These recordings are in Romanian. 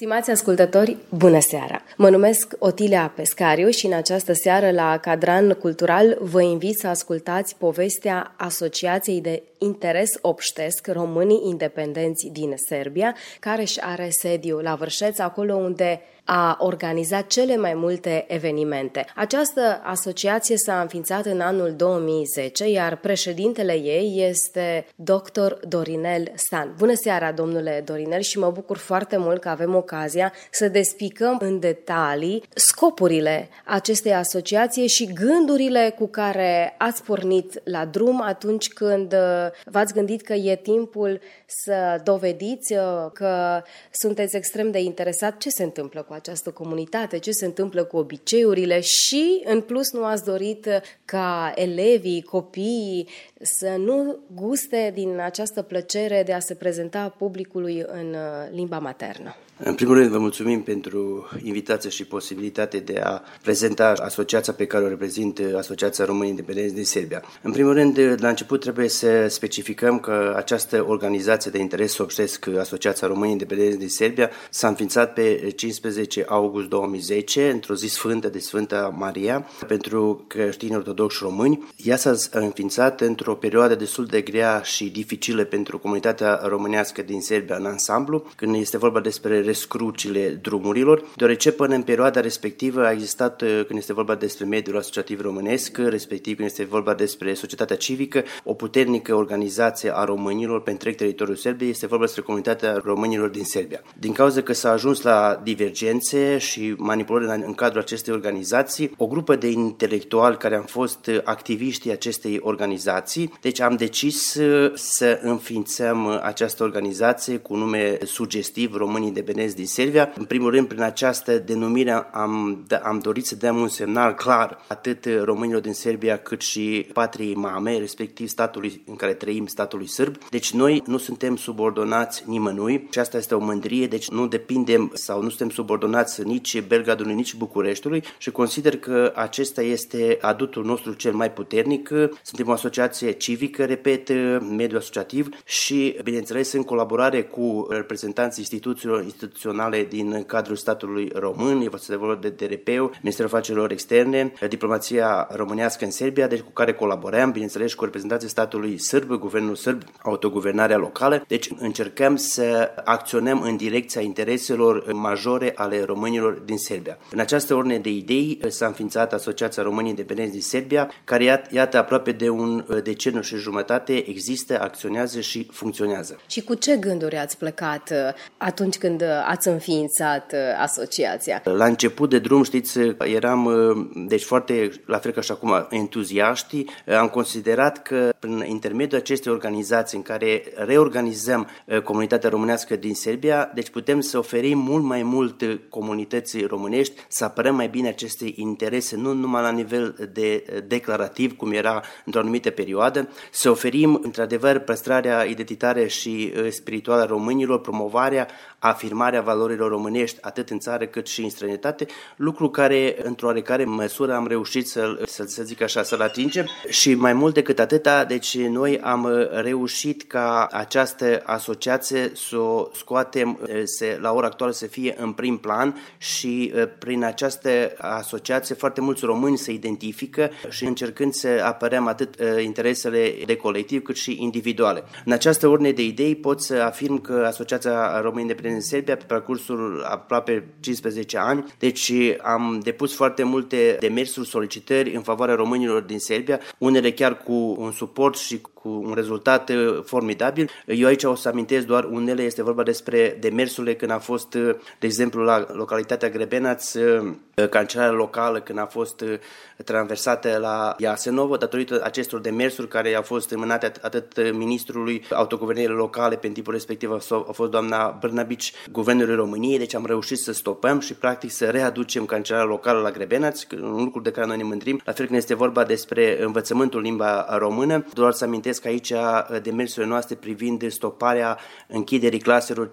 Stimați ascultători, bună seara! Mă numesc Otilia Pescariu și în această seară la Cadran Cultural vă invit să ascultați povestea Asociației de Interes Obștesc Românii Independenți din Serbia, care își are sediu la Vârșeț, acolo unde a organizat cele mai multe evenimente. Această asociație s-a înființat în anul 2010, iar președintele ei este dr. Dorinel Stan. Bună seara, domnule Dorinel, și mă bucur foarte mult că avem ocazia să despicăm în detalii scopurile acestei asociații și gândurile cu care ați pornit la drum atunci când uh, v-ați gândit că e timpul să dovediți uh, că sunteți extrem de interesat? Ce se întâmplă cu această comunitate, ce se întâmplă cu obiceiurile? Și, în plus, nu ați dorit ca elevii, copiii să nu guste din această plăcere de a se prezenta publicului în uh, limba maternă. În primul rând, vă mulțumim pentru invitație și posibilitate de a prezenta asociația pe care o reprezint, Asociația Românii Independenți din Serbia. În primul rând, la început trebuie să specificăm că această organizație de interes obștesc, Asociația Românii Independenți din Serbia, s-a înființat pe 15 august 2010, într-o zi sfântă de Sfânta Maria, pentru creștini ortodoxi români. Ea s-a înființat într-o perioadă destul de grea și dificilă pentru comunitatea românească din Serbia în ansamblu, când este vorba despre rescrucile drumurilor, deoarece până în perioada respectivă a existat, uh, când este vorba despre mediul asociativ românesc, respectiv când este vorba despre societatea civică, o puternică organizație a românilor pe întreg teritoriul Serbiei, este vorba despre comunitatea românilor din Serbia. Din cauza că s-a ajuns la divergențe și manipulări în cadrul acestei organizații, o grupă de intelectuali care am fost activiștii acestei organizații, deci am decis uh, să înființăm această organizație cu nume sugestiv Românii de Benez din Serbia. În primul rând, prin această denumire am, am dorit să dăm un semnal clar atât românilor din Serbia cât și patriei mame, respectiv statului în care trăim, statului sârb. Deci noi nu suntem subordonați nimănui și asta este o mândrie, deci nu depindem sau nu suntem subordonați nici Belgradului, nici Bucureștiului și consider că acesta este adutul nostru cel mai puternic. Suntem o asociație civică, repet, mediu asociativ și, bineînțeles, în colaborare cu reprezentanții instituțiilor, instituționale din cadrul statului român, e vorba de DRP-ul, Ministerul Afacerilor Externe, diplomația românească în Serbia, deci cu care colaborăm, bineînțeles, cu reprezentanții statului sârb, guvernul sârb, autoguvernarea locală. Deci încercăm să acționăm în direcția intereselor majore ale românilor din Serbia. În această ordine de idei s-a înființat Asociația Românii Independenți din Serbia, care iată aproape de un deceniu și jumătate există, acționează și funcționează. Și cu ce gânduri ați plecat uh, atunci când ați înființat uh, asociația? La început de drum, știți, eram uh, deci foarte, la fel ca și acum, entuziaști. Am considerat că prin intermediul acestei organizații în care reorganizăm comunitatea românească din Serbia, deci putem să oferim mult mai mult comunității românești, să apărăm mai bine aceste interese, nu numai la nivel de declarativ, cum era într-o anumită perioadă, să oferim, într-adevăr, păstrarea identitară și spirituală a românilor, promovarea, afirmarea valorilor românești atât în țară cât și în străinătate, lucru care, într-o oarecare măsură, am reușit să, să, să zic așa, să-l atingem și mai mult decât atâta, deci noi am reușit ca această asociație să o scoatem să, la ora actuală să fie în prim plan și prin această asociație foarte mulți români se identifică și încercând să apărăm atât interesele de colectiv cât și individuale. În această ordine de idei pot să afirm că Asociația Români Independenți în Serbia pe parcursul aproape 15 ani, deci am depus foarte multe demersuri, solicitări în favoarea românilor din Serbia, unele chiar cu un suport și cu un rezultat formidabil. Eu aici o să amintesc doar unele, este vorba despre demersurile când a fost, de exemplu, la localitatea Grebenaț, cancelarea locală, când a fost traversată la Iasenovă, datorită acestor demersuri care au fost mânate atât ministrului autoguvernării locale pe timpul respectiv a fost doamna Brnabici, guvernului României, deci am reușit să stopăm și practic să readucem cancelarea locală la Grebenaț, un lucru de care noi ne mândrim, la fel când este vorba despre învățământul limba română, doar să amintesc aici demersurile noastre privind stoparea închiderii claselor 5-8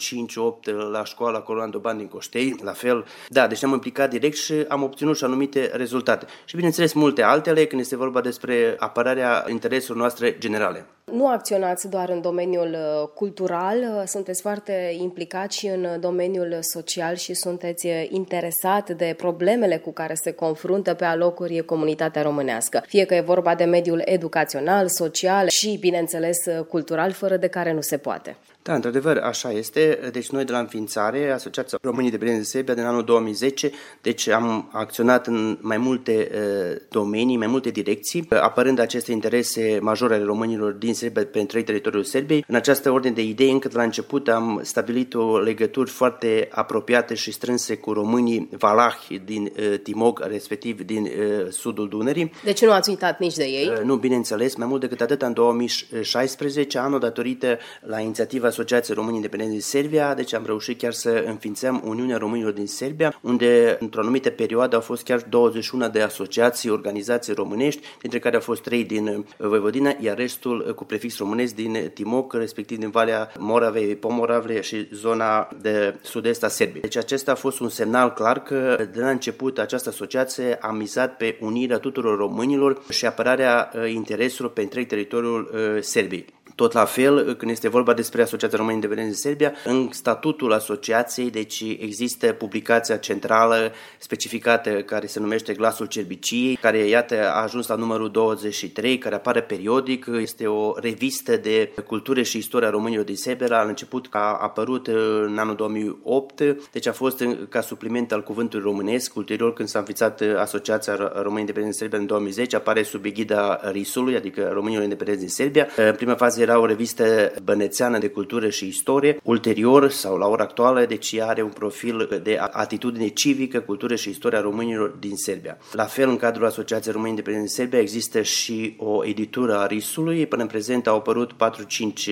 la școala Coloan Doban din Coștei, la fel, da, deci am implicat direct și am obținut și anumite rezultate. Și bineînțeles multe altele când este vorba despre apărarea intereselor noastre generale. Nu acționați doar în domeniul uh, cultural, uh, sunteți foarte implicați și în domeniul social și sunteți uh, interesat de problemele cu care se confruntă pe alocuri comunitatea românească. Fie că e vorba de mediul educațional, social și, bineînțeles, cultural, fără de care nu se poate. Da, într-adevăr, așa este. Deci noi de la înființare, Asociația Românii de Prieteni de Serbia, din anul 2010, deci am acționat în mai multe uh, domenii, mai multe direcții, apărând aceste interese majore ale românilor din Serbia pe întreg teritoriul Serbiei. În această ordine de idei, încă de la început am stabilit o legătură foarte apropiată și strânse cu românii valahi din uh, Timog, respectiv din uh, sudul Dunării. Deci nu ați uitat nici de ei? Uh, nu, bineînțeles, mai mult decât atât, în 2016, anul datorită la inițiativa Asociației Români Independenți din Serbia, deci am reușit chiar să înființăm Uniunea Românilor din Serbia, unde într-o anumită perioadă au fost chiar 21 de asociații, organizații românești, dintre care au fost 3 din uh, Vojvodina, iar restul uh, cu prefix românesc din Timoc, respectiv din Valea Moravei, Pomoravle și zona de sud-est a Serbiei. Deci acesta a fost un semnal clar că de la început această asociație a mizat pe unirea tuturor românilor și apărarea uh, intereselor pe întreg teritoriul Serbiei. Tot la fel, când este vorba despre Asociația Română Independență din Serbia, în statutul asociației, deci există publicația centrală specificată care se numește Glasul Cerbiciei, care, iată, a ajuns la numărul 23, care apare periodic. Este o revistă de cultură și istoria românilor din Serbia. La început a apărut în anul 2008, deci a fost ca supliment al cuvântului românesc. Ulterior, când s-a înființat Asociația Română Independență din Serbia în 2010, apare sub egida RIS-ului, adică Românilor Independenți din Serbia. În prima fază era o revistă bănețeană de cultură și istorie. Ulterior, sau la ora actuală, deci ea are un profil de atitudine civică, cultură și istoria românilor din Serbia. La fel, în cadrul Asociației Români Independenți din Serbia există și o editură a RIS-ului. Până în prezent au apărut 4-5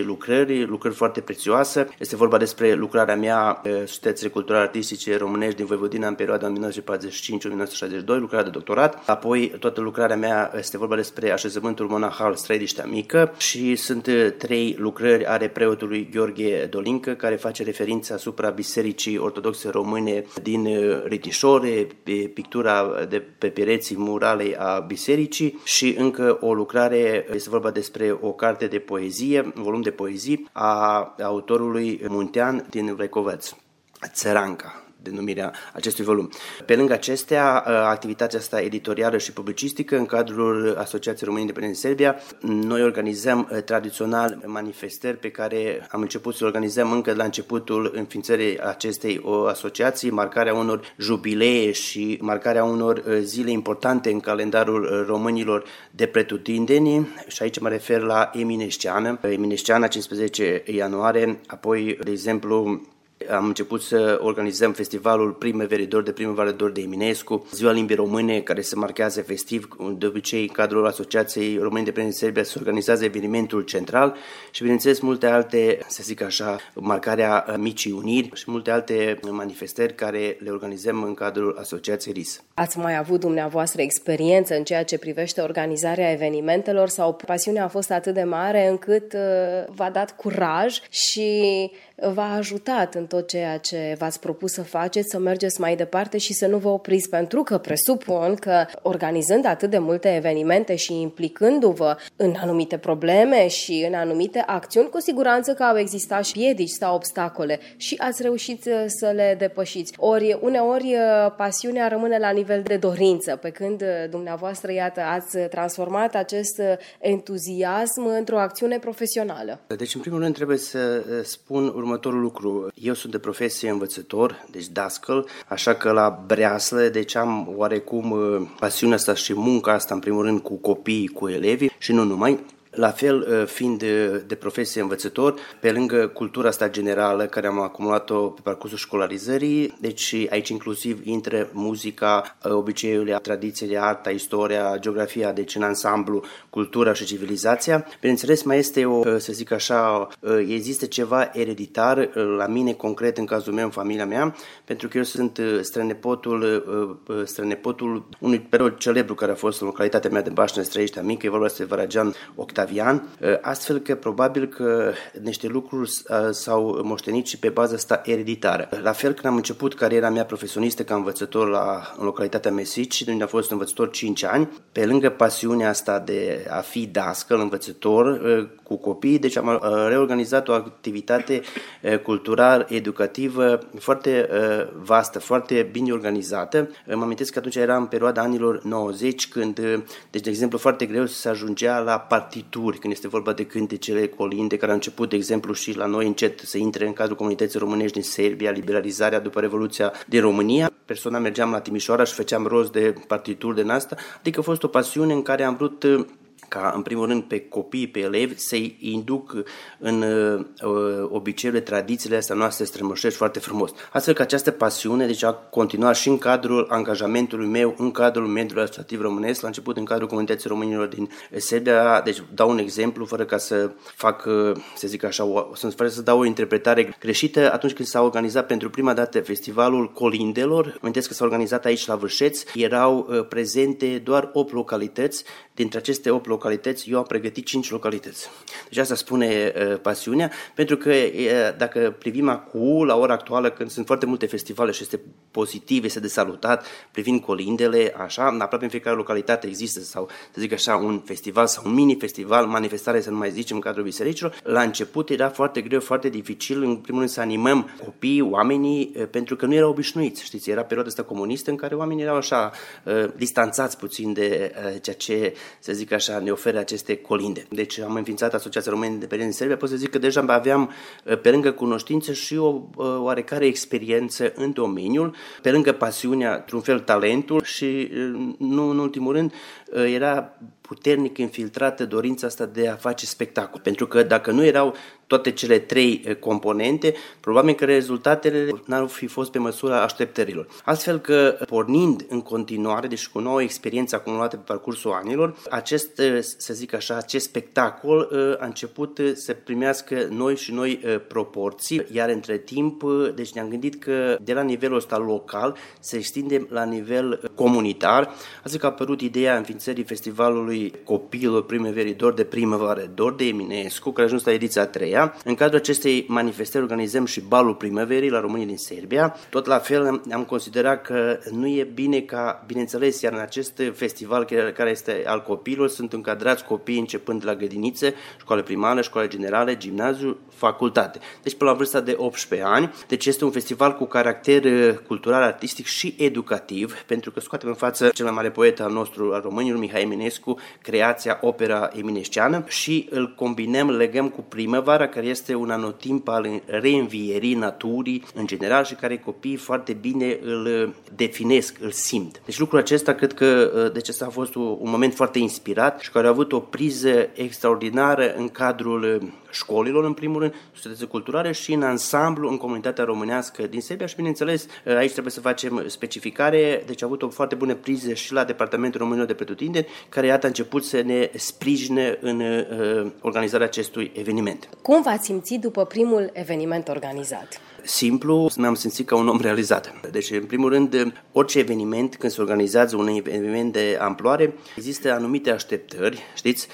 lucrări, lucrări foarte prețioase. Este vorba despre lucrarea mea, Societățile Culturale Artistice Românești din Voivodina în perioada 1945-1962, lucrarea de doctorat. Apoi, toată lucrarea mea este vorba despre așezământul monahal Strădiștea Mică și sunt trei lucrări ale preotului Gheorghe Dolincă, care face referință asupra Bisericii Ortodoxe Române din uh, Ritișore, pictura de pe pereții muralei a bisericii. Și încă o lucrare, este vorba despre o carte de poezie, un volum de poezii a autorului Muntean din Vlecovăț, Țăranca denumirea acestui volum. Pe lângă acestea, ă, activitatea asta editorială și publicistică în cadrul Asociației Români Independenți Serbia, noi organizăm ă, tradițional manifestări pe care am început să organizăm încă la începutul înființării acestei asociații, marcarea unor jubilee și marcarea unor ă, zile importante în calendarul românilor de pretutindeni și aici mă refer la Eminesceană, Eminesceana 15 ianuarie, apoi, de exemplu, am început să organizăm festivalul Primăverii de Primăvară Dor de Eminescu, Ziua Limbii Române, care se marchează festiv, de obicei în cadrul Asociației Români de Serbia se organizează evenimentul central și, bineînțeles, multe alte, să zic așa, marcarea Micii Uniri și multe alte manifestări care le organizăm în cadrul Asociației RIS. Ați mai avut dumneavoastră experiență în ceea ce privește organizarea evenimentelor sau pasiunea a fost atât de mare încât uh, v-a dat curaj și v-a ajutat în tot ceea ce v-ați propus să faceți, să mergeți mai departe și să nu vă opriți, pentru că presupun că organizând atât de multe evenimente și implicându-vă în anumite probleme și în anumite acțiuni, cu siguranță că au existat și piedici sau obstacole și ați reușit uh, să le depășiți. Ori, uneori, uh, pasiunea rămâne la nivel de dorință, pe când uh, dumneavoastră, iată, ați transformat acest entuziasm într-o acțiune profesională. Deci, în primul rând, trebuie să spun următorul lucru. Eu sunt de profesie învățător, deci dascăl, așa că la breaslă, deci am oarecum uh, pasiunea asta și munca asta, în primul rând, cu copiii, cu elevii și nu numai. La fel, fiind de profesie învățător, pe lângă cultura asta generală care am acumulat-o pe parcursul școlarizării, deci aici inclusiv intră muzica, obiceiurile, tradițiile, arta, istoria, geografia, deci în ansamblu, cultura și civilizația. Bineînțeles, mai este o, să zic așa, există ceva ereditar la mine concret în cazul meu, în familia mea, pentru că eu sunt strănepotul, strănepotul unui perol celebru care a fost în localitatea mea de Bașnă Străiștea Mică, e vorba despre Varagean Octavian, astfel că probabil că niște lucruri s-au moștenit și pe baza asta ereditară. La fel când am început cariera mea profesionistă ca învățător la, în localitatea Mesici, unde am fost învățător 5 ani, pe lângă pasiunea asta de a fi dascăl, învățător cu copii, deci am reorganizat o activitate cultural educativă foarte vastă, foarte bine organizată. Mă amintesc că atunci era în perioada anilor 90, când, deci de exemplu, foarte greu să se ajungea la partituri, când este vorba de cântecele, colinde, care au început, de exemplu, și la noi încet să intre în cadrul comunității românești din Serbia, liberalizarea după Revoluția din România. Personal mergeam la Timișoara și făceam rost de partituri de asta, adică a fost o pasiune în care am vrut ca în primul rând pe copii, pe elevi, să-i induc în uh, obiceiurile, tradițiile astea noastre strămoșești foarte frumos. Astfel că această pasiune deci a continuat și în cadrul angajamentului meu, în cadrul mediului administrativ românesc, la început în cadrul comunității românilor din Serbia. Deci dau un exemplu, fără ca să fac, uh, să zic așa, o, fără să dau o interpretare greșită, atunci când s-a organizat pentru prima dată festivalul Colindelor, amintesc că s-a organizat aici la Vârșeț, erau uh, prezente doar 8 localități, dintre aceste 8 localități, eu am pregătit 5 localități. Deci asta spune uh, pasiunea, pentru că uh, dacă privim acum, la ora actuală, când sunt foarte multe festivale și este pozitiv, este de salutat, privind colindele, așa, aproape în fiecare localitate există, sau să zic așa, un festival sau un mini-festival, manifestare să nu mai zicem în cadrul bisericilor. La început era foarte greu, foarte dificil, în primul rând să animăm copiii, oamenii, uh, pentru că nu erau obișnuiți, știți, era perioada asta comunistă în care oamenii erau așa, uh, distanțați puțin de uh, ceea ce să zic așa, ne oferă aceste colinde. Deci am înființat Asociația Români Independenți în Serbia, pot să zic că deja aveam uh, pe lângă cunoștință și o uh, oarecare experiență în domeniul, pe lângă pasiunea, într-un fel talentul și, uh, nu în ultimul rând, era puternic infiltrată dorința asta de a face spectacol. Pentru că dacă nu erau toate cele trei eh, componente, probabil că rezultatele n-ar fi fost pe măsura așteptărilor. Astfel că, pornind în continuare, deci cu nouă experiență acumulată pe parcursul anilor, acest, eh, să zic așa, acest spectacol eh, a început să primească noi și noi proporții, iar între timp, deci ne-am gândit că de la nivelul ăsta local se extinde la nivel comunitar, astfel că a apărut ideea înființării festivalului Copilul Primăverii Dor de Primăvară, Dor de Eminescu, care a ajuns la ediția a treia, Serbia. În cadrul acestei manifestări organizăm și balul primăverii la românii din Serbia. Tot la fel am considerat că nu e bine ca, bineînțeles, iar în acest festival care este al copiilor sunt încadrați copii începând de la grădiniță, școală primară, școală generală, gimnaziu, facultate. Deci până la vârsta de 18 ani. Deci este un festival cu caracter uh, cultural, artistic și educativ, pentru că scoatem în față cel mai mare poet al nostru, al românilor, Mihai Eminescu, creația opera eminesceană și îl combinăm, legăm cu primăvara vara, care este un anotimp al reînvierii naturii în general și care copiii foarte bine îl definesc, îl simt. Deci lucrul acesta cred că deci acesta a fost un moment foarte inspirat și care a avut o priză extraordinară în cadrul școlilor, în primul rând, societății culturale și în ansamblu, în comunitatea românească din Serbia și, bineînțeles, aici trebuie să facem specificare, deci a avut o foarte bună priză și la Departamentul Românilor de Pretutindeni, care, iată, a început să ne sprijine în uh, organizarea acestui eveniment. Cum v-ați simțit după primul eveniment organizat? Simplu, mi-am simțit ca un om realizat. Deci, în primul rând, orice eveniment, când se organizează un eveniment de amploare, există anumite așteptări, știți,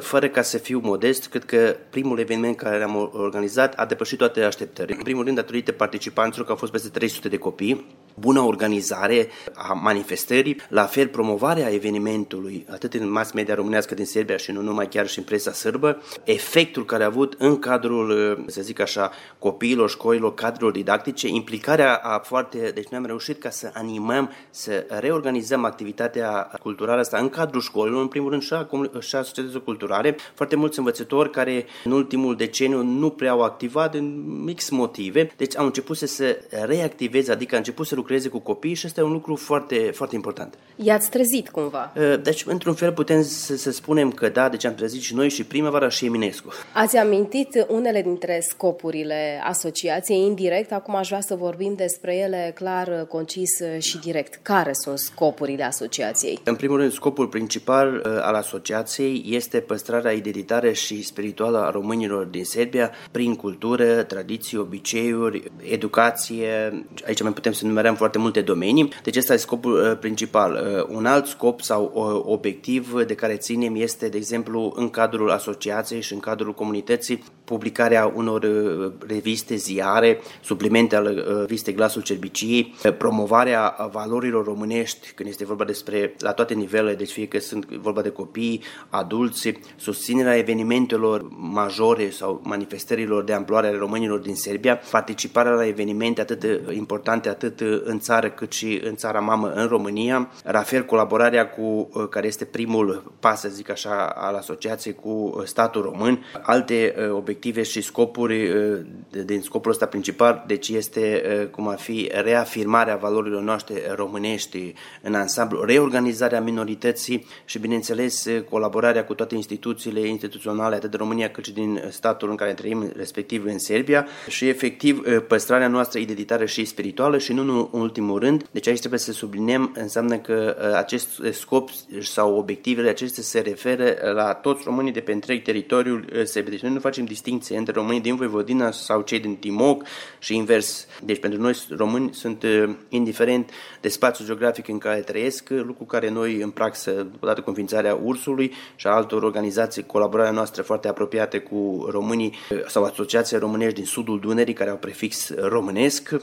fără ca să fiu modest, cred că primul eveniment care l-am organizat a depășit toate așteptările. În primul rând, datorită participanților, că au fost peste 300 de copii, bună organizare a manifestării, la fel promovarea evenimentului, atât în mass media românească din Serbia și nu numai chiar și în presa sârbă, efectul care a avut în cadrul, să zic așa, copiilor, școlilor, cadrelor didactice, implicarea a foarte, deci noi am reușit ca să animăm, să reorganizăm activitatea culturală asta în cadrul școlilor, în primul rând și a, și a societății culturale, foarte mulți învățători care în ultimul deceniu nu prea au activat din mix motive, deci au început să se reactiveze, adică au început să lucreze cu copii și este un lucru foarte, foarte important. I-ați trezit cumva? Deci, într-un fel, putem să, să spunem că da, deci am trezit și noi și primăvara și Eminescu. Ați amintit unele dintre scopurile asociației indirect, acum aș vrea să vorbim despre ele clar, concis și direct. Care sunt scopurile asociației? În primul rând, scopul principal al asociației este păstrarea identitară și spirituală a românilor din Serbia prin cultură, tradiții, obiceiuri, educație. Aici mai putem să numerăm foarte multe domenii. Deci ăsta este scopul principal. Un alt scop sau obiectiv de care ținem este, de exemplu, în cadrul asociației și în cadrul comunității, publicarea unor uh, reviste, ziare, suplimente ale uh, revistei Glasul Cerbiciei, promovarea valorilor românești când este vorba despre la toate nivelele, deci fie că sunt vorba de copii, adulți, susținerea evenimentelor majore sau manifestărilor de amploare ale românilor din Serbia, participarea la evenimente atât de importante atât în țară cât și în țara mamă în România, la fel colaborarea cu uh, care este primul pas, să zic așa, al asociației cu statul român, alte obiective obiective și scopuri uh, din scopul ăsta principal, deci este uh, cum ar fi reafirmarea valorilor noastre românești în ansamblu, reorganizarea minorității și, bineînțeles, uh, colaborarea cu toate instituțiile instituționale, atât de România cât și din statul în care trăim, respectiv în Serbia, și efectiv păstrarea noastră identitară și spirituală și nu în ultimul rând, deci aici trebuie să subliniem, înseamnă că acest scop sau obiectivele acestea se referă la toți românii de pe întreg teritoriul Serbiei. Deci noi nu facem distinție distinție între românii din Voivodina sau cei din Timok și invers. Deci pentru noi români sunt uh, indiferent de spațiul geografic în care trăiesc, lucru care noi în praxă, odată cu înființarea Ursului și a altor organizații, colaborarea noastră foarte apropiate cu românii uh, sau asociații românești din sudul Dunării care au prefix românesc,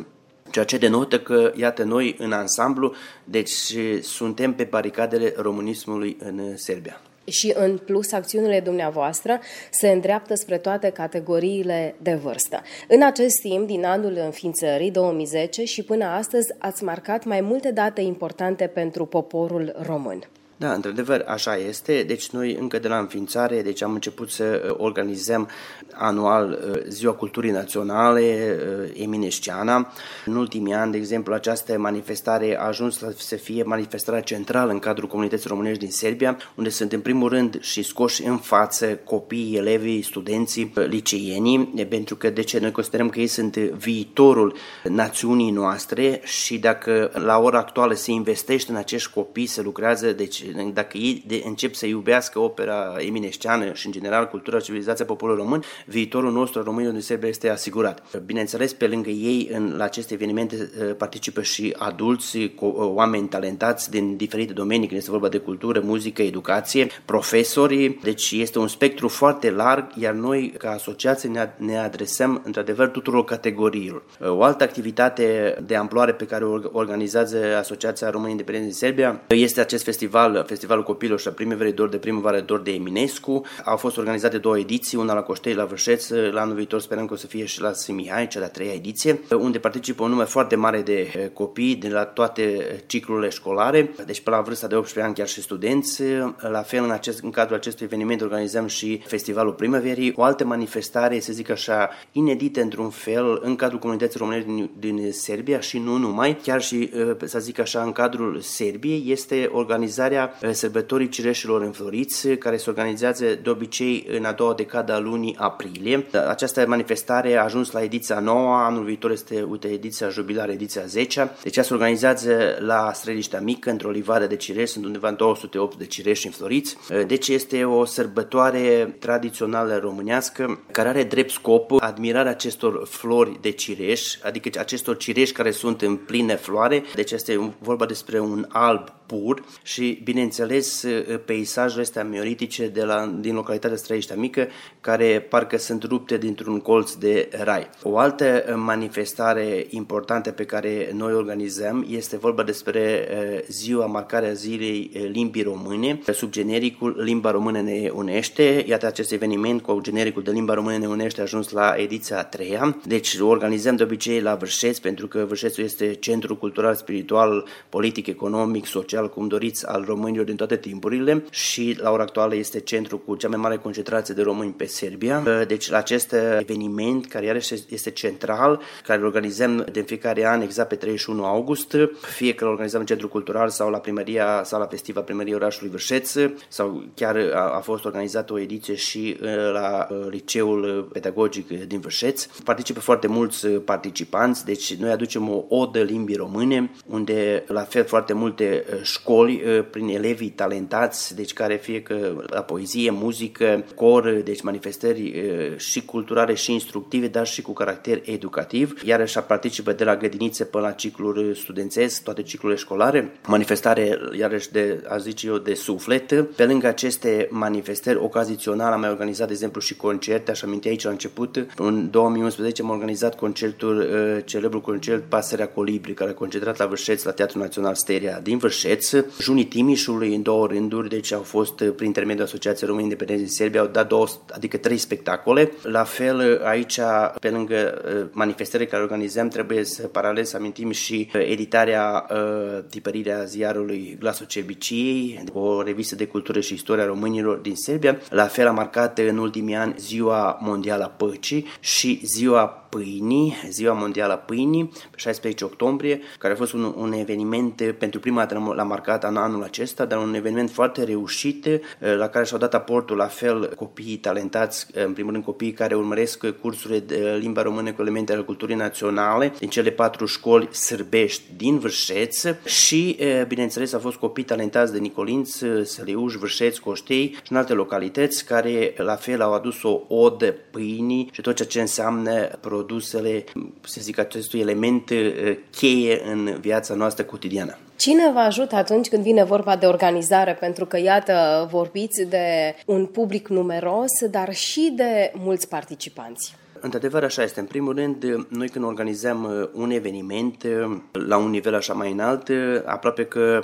ceea ce denotă că, iată, noi în ansamblu, deci suntem pe baricadele românismului în Serbia și în plus acțiunile dumneavoastră se îndreaptă spre toate categoriile de vârstă. În acest timp, din anul înființării 2010 și până astăzi, ați marcat mai multe date importante pentru poporul român. Da, într-adevăr, așa este. Deci noi încă de la înființare, deci am început să uh, organizăm anual uh, Ziua Culturii Naționale, uh, Eminesciana. În ultimii ani, de exemplu, această manifestare a ajuns să fie manifestarea centrală în cadrul comunității românești din Serbia, unde sunt în primul rând și scoși în față copiii, elevii, studenții, liceienii, pentru că de ce noi considerăm că ei sunt viitorul națiunii noastre și dacă la ora actuală se investește în acești copii, se lucrează, deci dacă ei de, încep să iubească opera eminesceană și în general cultura și civilizația poporului român, viitorul nostru românilor din Serbia este asigurat. Bineînțeles, pe lângă ei, în, la aceste evenimente uh, participă și adulți, cu, uh, oameni talentați din diferite domenii, când este vorba de cultură, muzică, educație, profesori, deci este un spectru foarte larg, iar noi, ca asociație, ne, ne adresăm, într-adevăr, tuturor categoriilor. Uh, o altă activitate de amploare pe care o organizează Asociația Românii Independenți din Serbia este acest festival Festivalul Copilor și a Primăverii Dor de Primăvară Dor de Eminescu. Au fost organizate două ediții, una la Coștei, la Vrășeț, la anul viitor sperăm că o să fie și la Simihai, cea de-a treia ediție, unde participă un număr foarte mare de eh, copii de la toate ciclurile școlare, deci pe la vârsta de 18 ani chiar și studenți. La fel, în, acest, în cadrul acestui eveniment organizăm și Festivalul Primăverii, o altă manifestare, să zic așa, inedită într-un fel în cadrul comunității românești din, din Serbia și nu numai, chiar și, eh, să zic așa, în cadrul Serbiei, este organizarea sărbătorii cireșilor înfloriți, care se organizează de obicei în a doua decadă a lunii aprilie. Această manifestare a ajuns la ediția 9, anul viitor este, uite, ediția jubilară, ediția 10. Deci ea se organizează la Streliștea Mică, într-o livadă de cireși, sunt undeva 208 de cireși înfloriți. Deci este o sărbătoare tradițională românească care are drept scop admirarea acestor flori de cireș, adică acestor cireși care sunt în plină floare. Deci este vorba despre un alb pur și, bineînțeles, peisajele astea mioritice de la, din localitatea Străiștea Mică, care parcă sunt rupte dintr-un colț de rai. O altă manifestare importantă pe care noi organizăm este vorba despre ziua, marcarea zilei limbii române, sub genericul Limba Română ne unește. Iată acest eveniment cu genericul de Limba Română ne unește a ajuns la ediția a treia. Deci organizăm de obicei la Vârșeț, pentru că Vârșețul este centru cultural, spiritual, politic, economic, social oficial, cum doriți, al românilor din toate timpurile și la ora actuală este centru cu cea mai mare concentrație de români pe Serbia. Deci la acest eveniment, care iarăși este central, care îl organizăm de fiecare an exact pe 31 august, fie că îl organizăm în centru cultural sau la primăria sau la festival primăriei orașului Vârșeț sau chiar a, a fost organizată o ediție și uh, la uh, liceul pedagogic din Vârșeț. Participă foarte mulți participanți, deci noi aducem o odă limbii române, unde la fel foarte multe uh, școli prin elevii talentați, deci care fie că la poezie, muzică, cor, deci manifestări și culturale și instructive, dar și cu caracter educativ. Iarăși participă de la grădinițe până la cicluri studențesc, toate ciclurile școlare. Manifestare, iarăși de, aș zice eu, de suflet. Pe lângă aceste manifestări ocazionale am mai organizat, de exemplu, și concerte, aș aminti aici la început. În 2011 am organizat concertul, uh, celebrul concert Pasărea Colibri, care a concentrat la Vârșeț, la Teatrul Național Steria din Vârșeț. Junii Timișului în două rânduri, deci au fost uh, prin intermediul Asociației Români Independenți din Serbia, au dat două, adică trei spectacole. La fel, uh, aici, pe lângă manifestările care organizăm, trebuie să paralel să amintim și editarea, tipărirea ziarului Glasul Cerbiciei, o revistă de cultură și istoria românilor din Serbia. La fel a marcat în ultimii ani Ziua Mondială a Păcii și Ziua pâinii, Ziua Mondială a Pâinii, pe 16 octombrie, care a fost un, un eveniment pentru prima dată l-a marcat în anul acesta, dar un eveniment foarte reușit, eh, la care și-au dat aportul la fel copiii talentați, eh, în primul rând copiii care urmăresc cursurile de limba română cu elemente ale culturii naționale din cele patru școli sârbești din Vârșeț și, eh, bineînțeles, au fost copii talentați de Nicolinț, Săliuș, Vârșeț, Coștei și în alte localități care la fel au adus o odă pâinii și tot ceea ce înseamnă produs produsele, să zic, acestui element uh, cheie în viața noastră cotidiană. Cine vă ajută atunci când vine vorba de organizare? Pentru că, iată, vorbiți de un public numeros, dar și de mulți participanți într-adevăr așa este. În primul rând, noi când organizăm uh, un eveniment uh, la un nivel așa mai înalt, uh, aproape că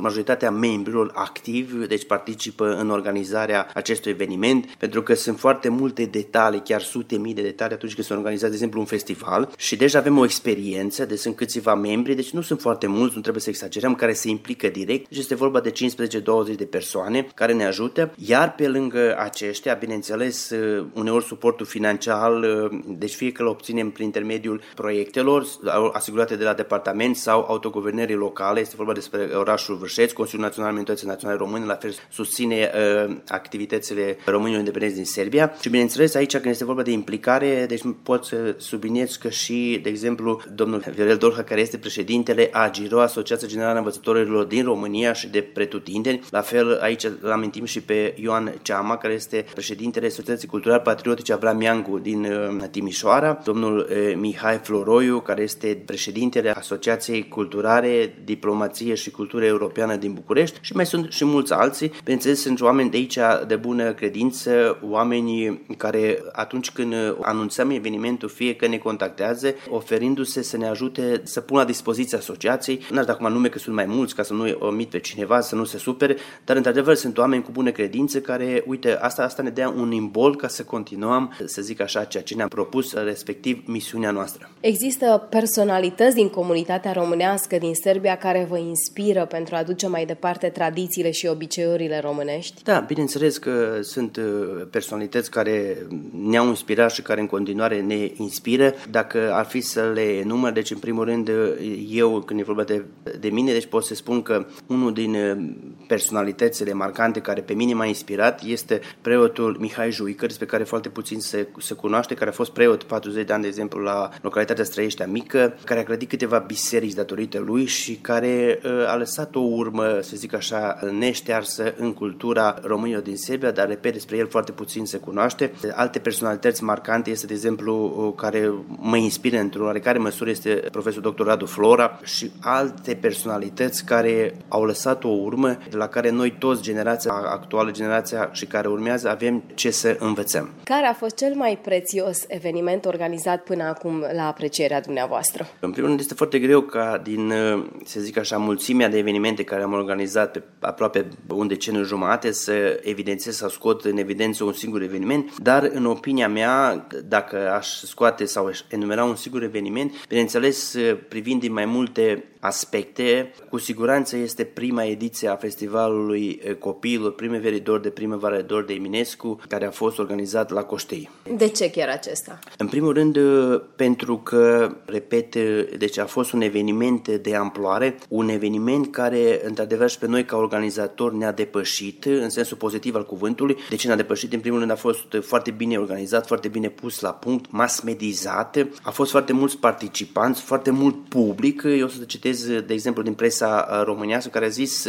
majoritatea membrilor activi, deci participă în organizarea acestui eveniment, pentru că sunt foarte multe detalii, chiar sute mii de detalii atunci când se organizează, de exemplu, un festival. Și deja avem o experiență, deci sunt câțiva membri, deci nu sunt foarte mulți, nu trebuie să exagerăm, care se implică direct, deci este vorba de 15-20 de persoane care ne ajută, iar pe lângă aceștia, bineînțeles, uneori suportul financiar deci fie că îl obținem prin intermediul proiectelor asigurate de la departament sau autoguvernării locale, este vorba despre orașul Vârșeț, Consiliul Național Minorității Naționale Române, la fel susține uh, activitățile românilor independenți din Serbia. Și bineînțeles aici când este vorba de implicare, deci pot să subliniez că și, de exemplu, domnul Viorel Dorha, care este președintele AGIRO, Asociația Generală a Învățătorilor din România și de pretutindeni, la fel aici îl amintim și pe Ioan Ceama, care este președintele Societății Culturale Patriotice Avram Iangu din Uh, Timișoara, domnul uh, Mihai Floroiu, care este președintele Asociației Culturare, Diplomație și Cultură Europeană din București și mai sunt și mulți alții. Bineînțeles, sunt oameni de aici de bună credință, oameni care atunci când anunțăm evenimentul, fie că ne contactează, oferindu-se să ne ajute să pună la dispoziția asociației. Nu aș da acum nume că sunt mai mulți, ca să nu omit pe cineva, să nu se supere, dar într-adevăr sunt oameni cu bună credință care, uite, asta, asta ne dea un imbol ca să continuăm, să zic așa, ceea ce ne-am propus, respectiv misiunea noastră. Există personalități din comunitatea românească din Serbia care vă inspiră pentru a duce mai departe tradițiile și obiceiurile românești? Da, bineînțeles că sunt uh, personalități care ne-au inspirat și care în continuare ne inspiră. Dacă ar fi să le număr, deci în primul rând eu, când e vorba de, de mine, deci pot să spun că unul din uh, personalitățile marcante care pe mine m-a inspirat este preotul Mihai Juică, despre care foarte puțin se, se cunoaște, care a fost preot 40 de ani, de exemplu, la localitatea Străieștea Mică, care a clădit câteva biserici datorită lui și care uh, a lăsat o urmă, să zic așa, neștearsă în cultura românilor din Serbia, dar, repet, despre el foarte puțin se cunoaște. Alte personalități marcante este, de exemplu, uh, care mă inspiră într-o oarecare măsură este profesorul dr. Radu Flora și alte personalități care au lăsat o urmă de la care noi toți, generația actuală, generația și care urmează, avem ce să învățăm. Care a fost cel mai prețios frumos eveniment organizat până acum la aprecierea dumneavoastră? În primul rând este foarte greu ca din, uh, să zic așa, mulțimea de evenimente care am organizat pe aproape un deceniu jumate să evidențiez, să scot în evidență un singur eveniment, dar în opinia mea, dacă aș scoate sau aș enumera un singur eveniment, bineînțeles, uh, privind din mai multe aspecte. Cu siguranță este prima ediție a festivalului copiilor primeveri de primăvară dor de Eminescu, care a fost organizat la Coștei. De ce chiar acesta? În primul rând, pentru că, repet, deci a fost un eveniment de amploare, un eveniment care, într-adevăr, și pe noi ca organizator ne-a depășit, în sensul pozitiv al cuvântului. De ce ne-a depășit? În primul rând a fost foarte bine organizat, foarte bine pus la punct, mass medizat, a fost foarte mulți participanți, foarte mult public. Eu o să citez, de exemplu, din presa românească, care a zis,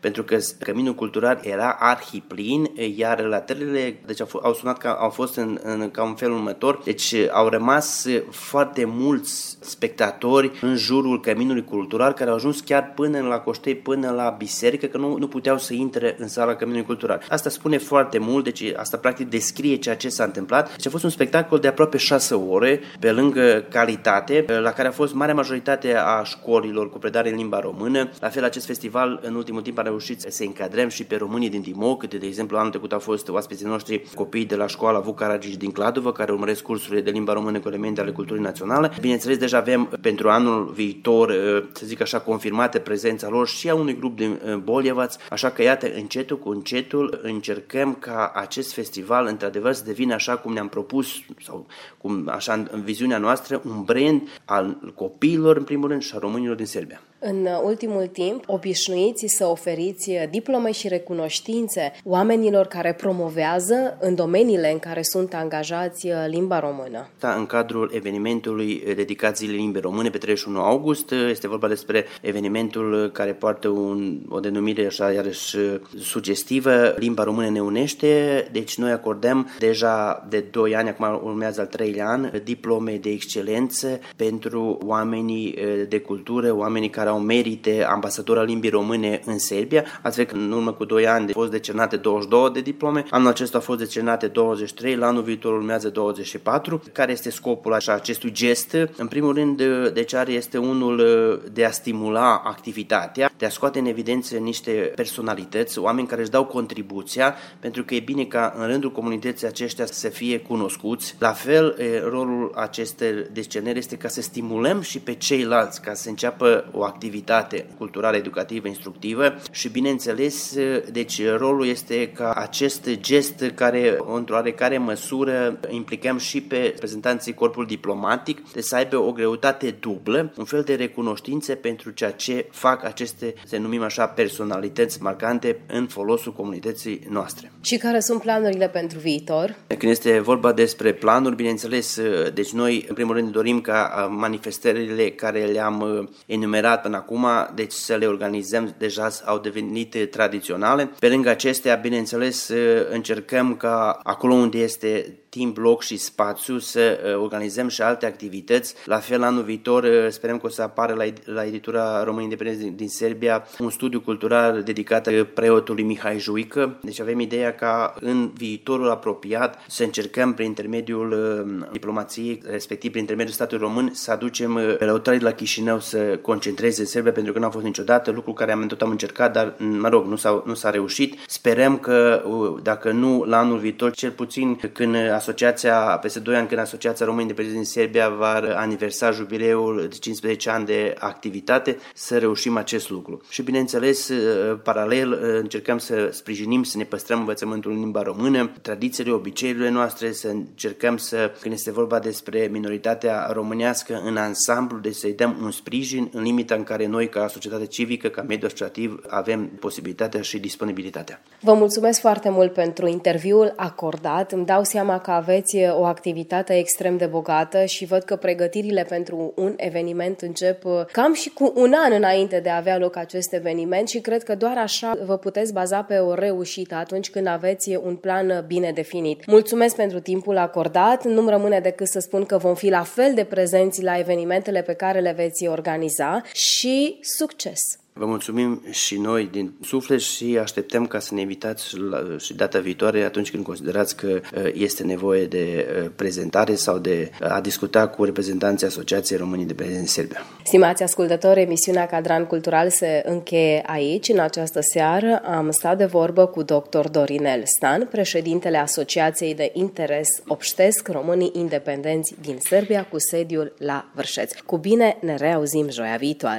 pentru că Căminul Cultural era arhiplin, iar relatările deci au sunat ca au fost în, în, ca un fel următor, deci au rămas foarte mulți spectatori în jurul Căminului Cultural, care au ajuns chiar până la Coștei, până la biserică, că nu, nu puteau să intre în sala Căminului Cultural. Asta spune foarte mult, deci asta practic descrie ceea ce s-a întâmplat. Deci a fost un spectacol de aproape șase ore, pe lângă calitate, la care a fost marea majoritate a școlilor cu predare în limba română. La fel, acest festival în ultimul timp a reușit să se încadrăm și pe românii din Dimoc, de, de exemplu anul trecut au fost oaspeții noștri copii de la școala Vucaragici din Cladova, care urmăresc cursurile de limba română cu elemente ale culturii naționale. Bineînțeles, deja avem pentru anul viitor, să zic așa, confirmate prezența lor și a unui grup din Bolievaț, așa că iată, încetul cu încetul încercăm ca acest festival într-adevăr să devină așa cum ne-am propus sau cum așa în viziunea noastră, un brand al copiilor în primul rând și a românilor din Serbia. În ultimul timp, obișnuiți să oferiți diplome și recunoștințe oamenilor care promovează în domeniile în care sunt angajați limba română. Da, în cadrul evenimentului dedicat zilei limbii române pe 31 august, este vorba despre evenimentul care poartă un, o denumire așa iarăși sugestivă, limba română ne unește, deci noi acordăm deja de 2 ani, acum urmează al treilea an, diplome de excelență pentru oamenii de cultură, oamenii care au merite ambasador al limbii române în Serbia. Ați văzut că în urmă cu 2 ani au fost decernate 22 de diplome, anul acesta au fost decernate 23, la anul viitor urmează 24. Care este scopul așa, acestui gest? În primul rând, deci are este unul de a stimula activitatea, de a scoate în evidență niște personalități, oameni care își dau contribuția, pentru că e bine ca în rândul comunității aceștia să fie cunoscuți. La fel, rolul acestei desceneri este ca să stimulăm și pe ceilalți ca să înceapă o activitate activitate culturală, educativă, instructivă și, bineînțeles, deci rolul este ca acest gest care, într-o oarecare măsură, implicăm și pe reprezentanții corpului diplomatic, de să aibă o greutate dublă, un fel de recunoștință pentru ceea ce fac aceste, să numim așa, personalități marcante în folosul comunității noastre. Și care sunt planurile pentru viitor? Când este vorba despre planuri, bineînțeles, deci noi, în primul rând, dorim ca manifestările care le-am enumerat până acum, deci să le organizăm, deja au devenit tradiționale. Pe lângă acestea, bineînțeles, încercăm ca acolo unde este timp, loc și spațiu să uh, organizăm și alte activități. La fel, anul viitor uh, sperăm că o să apară la, la editura România Independență din, din Serbia un studiu cultural dedicat uh, preotului Mihai Juică. Deci avem ideea ca în viitorul apropiat să încercăm prin intermediul diplomației, respectiv prin intermediul statului român, să aducem lăutarii de la Chișinău să concentreze în Serbia pentru că nu a fost niciodată, lucru care am tot am încercat, dar mă rog, nu s-a, nu s-a reușit. Sperăm că dacă nu la anul viitor, cel puțin când asociația, peste 2 ani când Asociația Românii de Prezidenți din Serbia va aniversa jubileul de 15 ani de activitate, să reușim acest lucru. Și bineînțeles, uh, paralel, uh, încercăm să sprijinim, să ne păstrăm învățământul în limba română, tradițiile, obiceiurile noastre, să încercăm să, când este vorba despre minoritatea românească în ansamblu, de să-i dăm un sprijin în limita în care noi, ca societate civică, ca mediu asociativ, avem posibilitatea și disponibilitatea. Vă mulțumesc foarte mult pentru interviul acordat. Îmi dau seama că aveți o activitate extrem de bogată și văd că pregătirile pentru un eveniment încep uh, cam și cu un an înainte de a avea loc acest eveniment și cred că doar așa vă puteți baza pe o reușită atunci când aveți un plan bine definit. Mulțumesc pentru timpul acordat, nu-mi rămâne decât să spun că vom fi la fel de prezenți la evenimentele pe care le veți organiza și succes! Vă mulțumim și noi din suflet și așteptăm ca să ne invitați și data viitoare atunci când considerați că uh, este nevoie de uh, prezentare sau de uh, a discuta cu reprezentanții Asociației Românii de Prezenți Serbia. Stimați ascultători, emisiunea Cadran Cultural se încheie aici. În această seară am stat de vorbă cu dr. Dorinel Stan, președintele Asociației de Interes Obștesc Românii Independenți din Serbia cu sediul la Vârșeț. Cu bine ne reauzim joia viitoare!